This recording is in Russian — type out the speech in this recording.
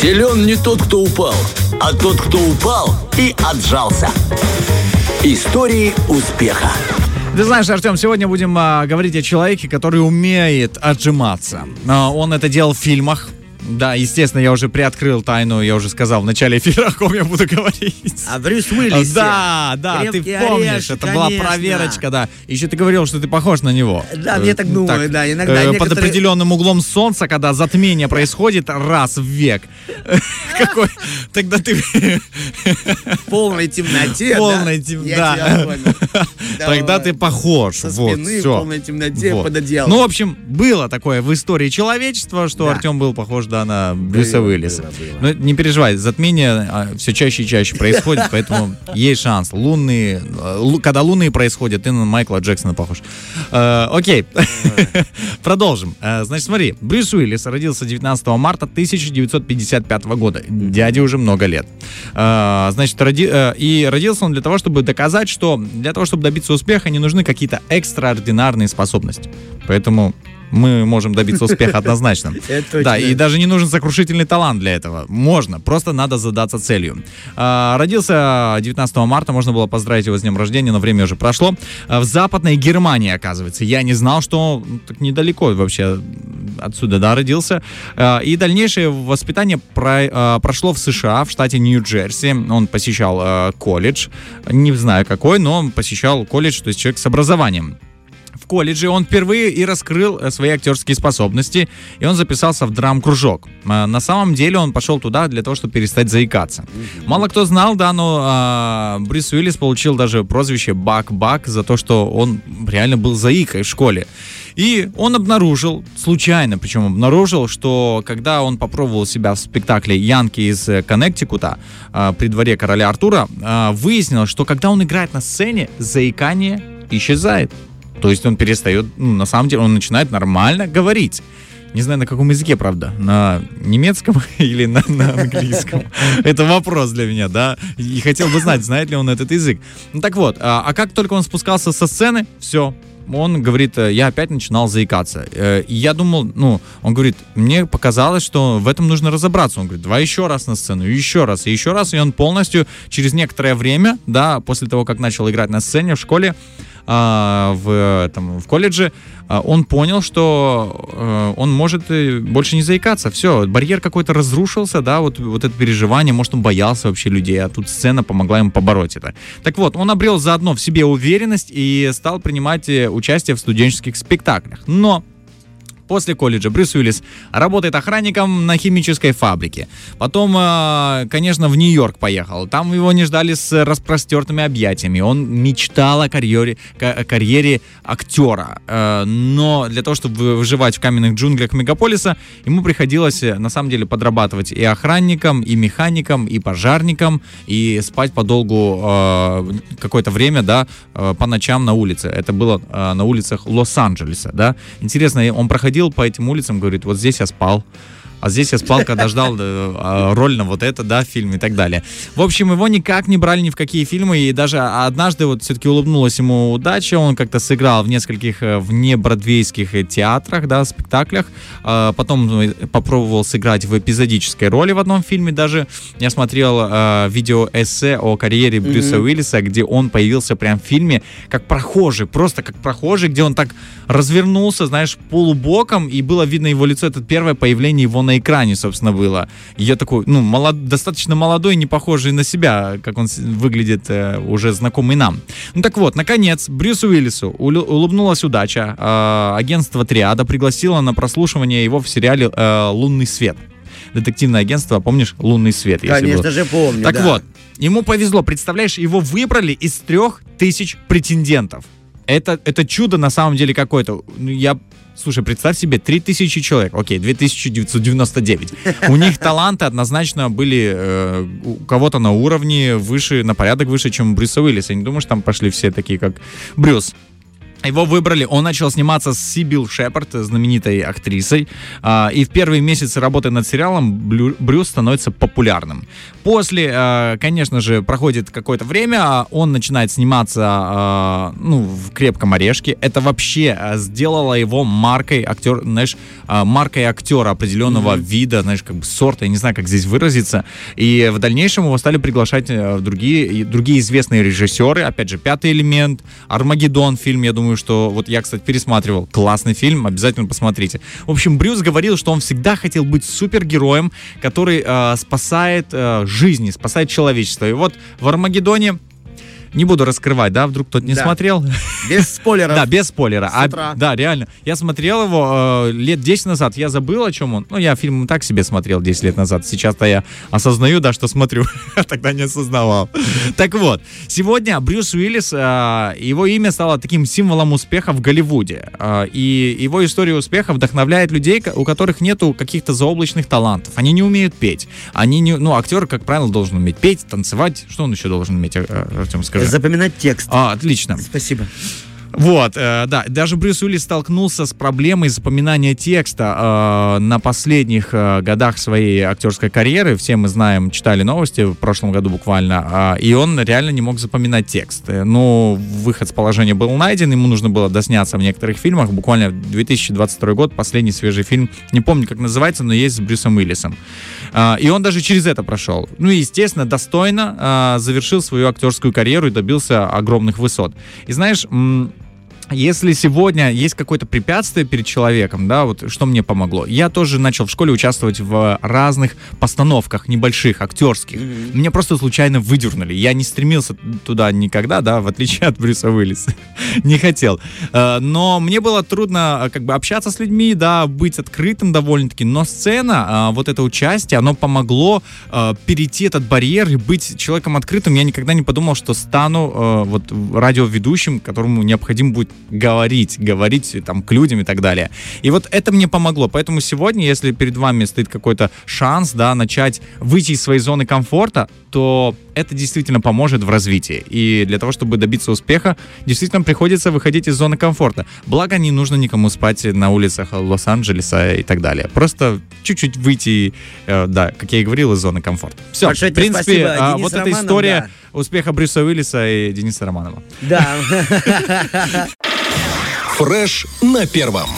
Силен не тот, кто упал, а тот, кто упал и отжался. Истории успеха. Ты знаешь, Артем, сегодня будем а, говорить о человеке, который умеет отжиматься. А, он это делал в фильмах, да, естественно, я уже приоткрыл тайну, я уже сказал в начале эфира, о ком я буду говорить. А Брюс Уиллис. Да, да, ты помнишь, орешек, это была конечно. проверочка, да. Еще ты говорил, что ты похож на него. Да, мне так Э, думаю, да, иногда э, Под некоторые- определенным углом солнца, когда затмение происходит раз в век. Какой? Тогда ты... В полной темноте. В полной да? тем- Я да. тебя понял. Тогда ты похож. Со вот, спины в полной темноте под одеялом. Ну, в общем, было такое в истории человечества, что. Артем был похож, да, на Брюса Было, Уиллиса. было, было. Но не переживай, затмение все чаще и чаще происходит, поэтому есть шанс. Лунные, э, когда лунные происходят, ты на Майкла Джексона похож. Э, Окей, продолжим. Э, Значит, смотри, Брюс Уиллис родился 19 марта 1955 года. Дяде уже много лет. Значит, роди- и родился он для того, чтобы доказать, что для того, чтобы добиться успеха, не нужны какие-то экстраординарные способности. Поэтому мы можем добиться успеха однозначно. Да, и даже не нужен сокрушительный талант для этого. Можно, просто надо задаться целью. А, Родился 19 марта, можно было поздравить его с днем рождения, но время уже прошло. А, В Западной Германии, оказывается. Я не знал, что так недалеко вообще отсюда, да, родился. А, И дальнейшее воспитание про- прошло в США, в штате Нью-Джерси. Он посещал колледж, не знаю какой, но он посещал колледж, то есть человек с образованием. В колледже он впервые и раскрыл э, свои актерские способности, и он записался в драм-кружок. А, На самом деле он пошел туда для того, чтобы перестать заикаться. Мало кто знал, да, но а, Брюс Уиллис получил даже прозвище Бак-Бак за то, что он реально был заикой в школе. И он обнаружил, случайно причем обнаружил, что когда он попробовал себя в спектакле «Янки из э, Коннектикута» а, при дворе короля Артура, а, выяснилось, что когда он играет на сцене, заикание исчезает. То есть он перестает, ну, на самом деле, он начинает нормально говорить. Не знаю, на каком языке, правда. На немецком или на, на английском. Это вопрос для меня, да. И хотел бы знать, знает ли он этот язык. Ну так вот, а, а как только он спускался со сцены, все, он говорит, э, я опять начинал заикаться. Э, И я думал, ну, он говорит, мне показалось, что в этом нужно разобраться. Он говорит, давай еще раз на сцену, еще раз, и еще раз. И он полностью через некоторое время, да, после того, как начал играть на сцене в школе, а, в, этом, в колледже, а, он понял, что э, он может больше не заикаться. Все, барьер какой-то разрушился, да, вот, вот это переживание, может, он боялся вообще людей, а тут сцена помогла ему побороть это. Так вот, он обрел заодно в себе уверенность и стал принимать э, участие в студенческих спектаклях. Но После колледжа Брюс Уиллис работает охранником на химической фабрике. Потом, э, конечно, в Нью-Йорк поехал. Там его не ждали с распростертыми объятиями. Он мечтал о карьере, карьере актера. Э, Но для того, чтобы выживать в каменных джунглях мегаполиса, ему приходилось, э, на самом деле, подрабатывать и охранником, и механиком, и пожарником, и спать подолгу какое-то время, да, по ночам на улице. Это было на улицах Лос-Анджелеса, да. Интересно, он проходил по этим улицам, говорит, вот здесь я спал, а здесь я спал, когда ждал э, а, роль на вот это, да, в фильме и так далее. В общем, его никак не брали ни в какие фильмы, и даже однажды вот все-таки улыбнулась ему удача, он как-то сыграл в нескольких э, внебродвейских э, театрах, да, спектаклях, А потом попробовал сыграть в эпизодической роли в одном фильме даже. Я смотрел видео-эссе о карьере Брюса Уиллиса, где он появился прям в фильме как прохожий, просто как прохожий, где он так развернулся, знаешь, полубоком, и было видно его лицо, это первое появление его на экране, собственно, было. И я такой, ну, молод- достаточно молодой, не похожий на себя, как он выглядит э, уже знакомый нам. Ну так вот, наконец, Брюсу Уиллису улыбнулась удача. Э, агентство Триада пригласило на прослушивание его в сериале э, «Лунный свет». Детективное агентство, помнишь, «Лунный свет»? Конечно было. же помню, Так да. вот, ему повезло, представляешь, его выбрали из трех тысяч претендентов. Это, это чудо на самом деле какое-то. Ну, Я, слушай, представь себе, 3000 человек, окей, 2999. У них таланты однозначно были э, у кого-то на уровне выше, на порядок выше, чем у Брюса Уиллиса. Я не думаю, что там пошли все такие, как Брюс. Его выбрали, он начал сниматься с Сибил Шепард, знаменитой актрисой. А, И в первые месяцы работы над сериалом Брюс становится популярным. После, а, конечно же, проходит какое-то время, а он начинает сниматься ну, в «Крепком орешке». Это вообще сделало его маркой актер, знаешь, маркой актера определенного вида, знаешь, как бы сорта, я не знаю, как здесь выразиться. И в дальнейшем его стали приглашать э, другие, другие известные режиссеры. Опять же, «Пятый элемент», «Армагеддон» фильм, я думаю, что... Вот я, кстати, пересматривал. Классный фильм, обязательно посмотрите. В общем, Брюс говорил, что он всегда хотел быть супергероем, который э, спасает э, жизни, спасает человечество. И вот в «Армагеддоне» Не буду раскрывать, да, вдруг кто-то не Да. смотрел. Без спойлеров. Да, без спойлера. Утра. да, реально. Я смотрел его э, лет 10 назад, я забыл, о чем он. Ну, я фильм так себе смотрел 10 лет назад. Сейчас-то я осознаю, да, что смотрю. А Тогда не осознавал. Так вот, сегодня Брюс Уиллис, э, его имя стало таким символом успеха в Голливуде. Э, И его история успеха вдохновляет людей, у которых нету каких-то заоблачных талантов. Они не умеют петь. Они не, ну, актер, как правило, должен уметь петь, танцевать. Что он еще должен уметь, э, Артем, скажи? Запоминать текст. А, отлично. Спасибо. Вот, э, да, даже Брюс Уиллис столкнулся с проблемой запоминания текста э, на последних э, годах своей актерской карьеры. Все мы знаем, читали новости в прошлом году буквально, э, и он реально не мог запоминать текст. Э, Ну, выход с положения был найден, ему нужно было досняться в некоторых фильмах. Буквально 2022 год, последний свежий фильм, не помню, как называется, но есть с Брюсом Уиллисом. А, И он даже через это прошел. Ну и, естественно, достойно а, завершил свою актерскую карьеру и добился огромных высот. И знаешь, если сегодня есть какое-то препятствие перед человеком, да, вот что мне помогло. Я тоже начал в школе участвовать в разных постановках небольших, актерских. Меня просто случайно выдернули. Я не стремился туда никогда, да, в отличие от Брюса Уиллиса. не хотел. Э, Но мне было трудно э, как бы общаться с людьми, да, быть открытым довольно-таки. Но сцена, э, вот это участие, оно помогло перейти этот барьер и быть человеком открытым. Я никогда не подумал, что стану вот радиоведущим, которому необходимо будет говорить, говорить там к людям и так далее. И вот это мне помогло. Поэтому сегодня, если перед вами стоит какой-то шанс, да, начать выйти из своей зоны комфорта, то это действительно поможет в развитии. И для того, чтобы добиться успеха, действительно приходится выходить из зоны комфорта. Благо, не нужно никому спать на улицах Лос-Анджелеса и так далее. Просто чуть-чуть выйти, э, да, как я и говорил, из зоны комфорта. Все, Большое в принципе, спасибо, а, вот эта Романов, история успеха Брюса Уиллиса и Дениса Романова. Да. Фреш на первом.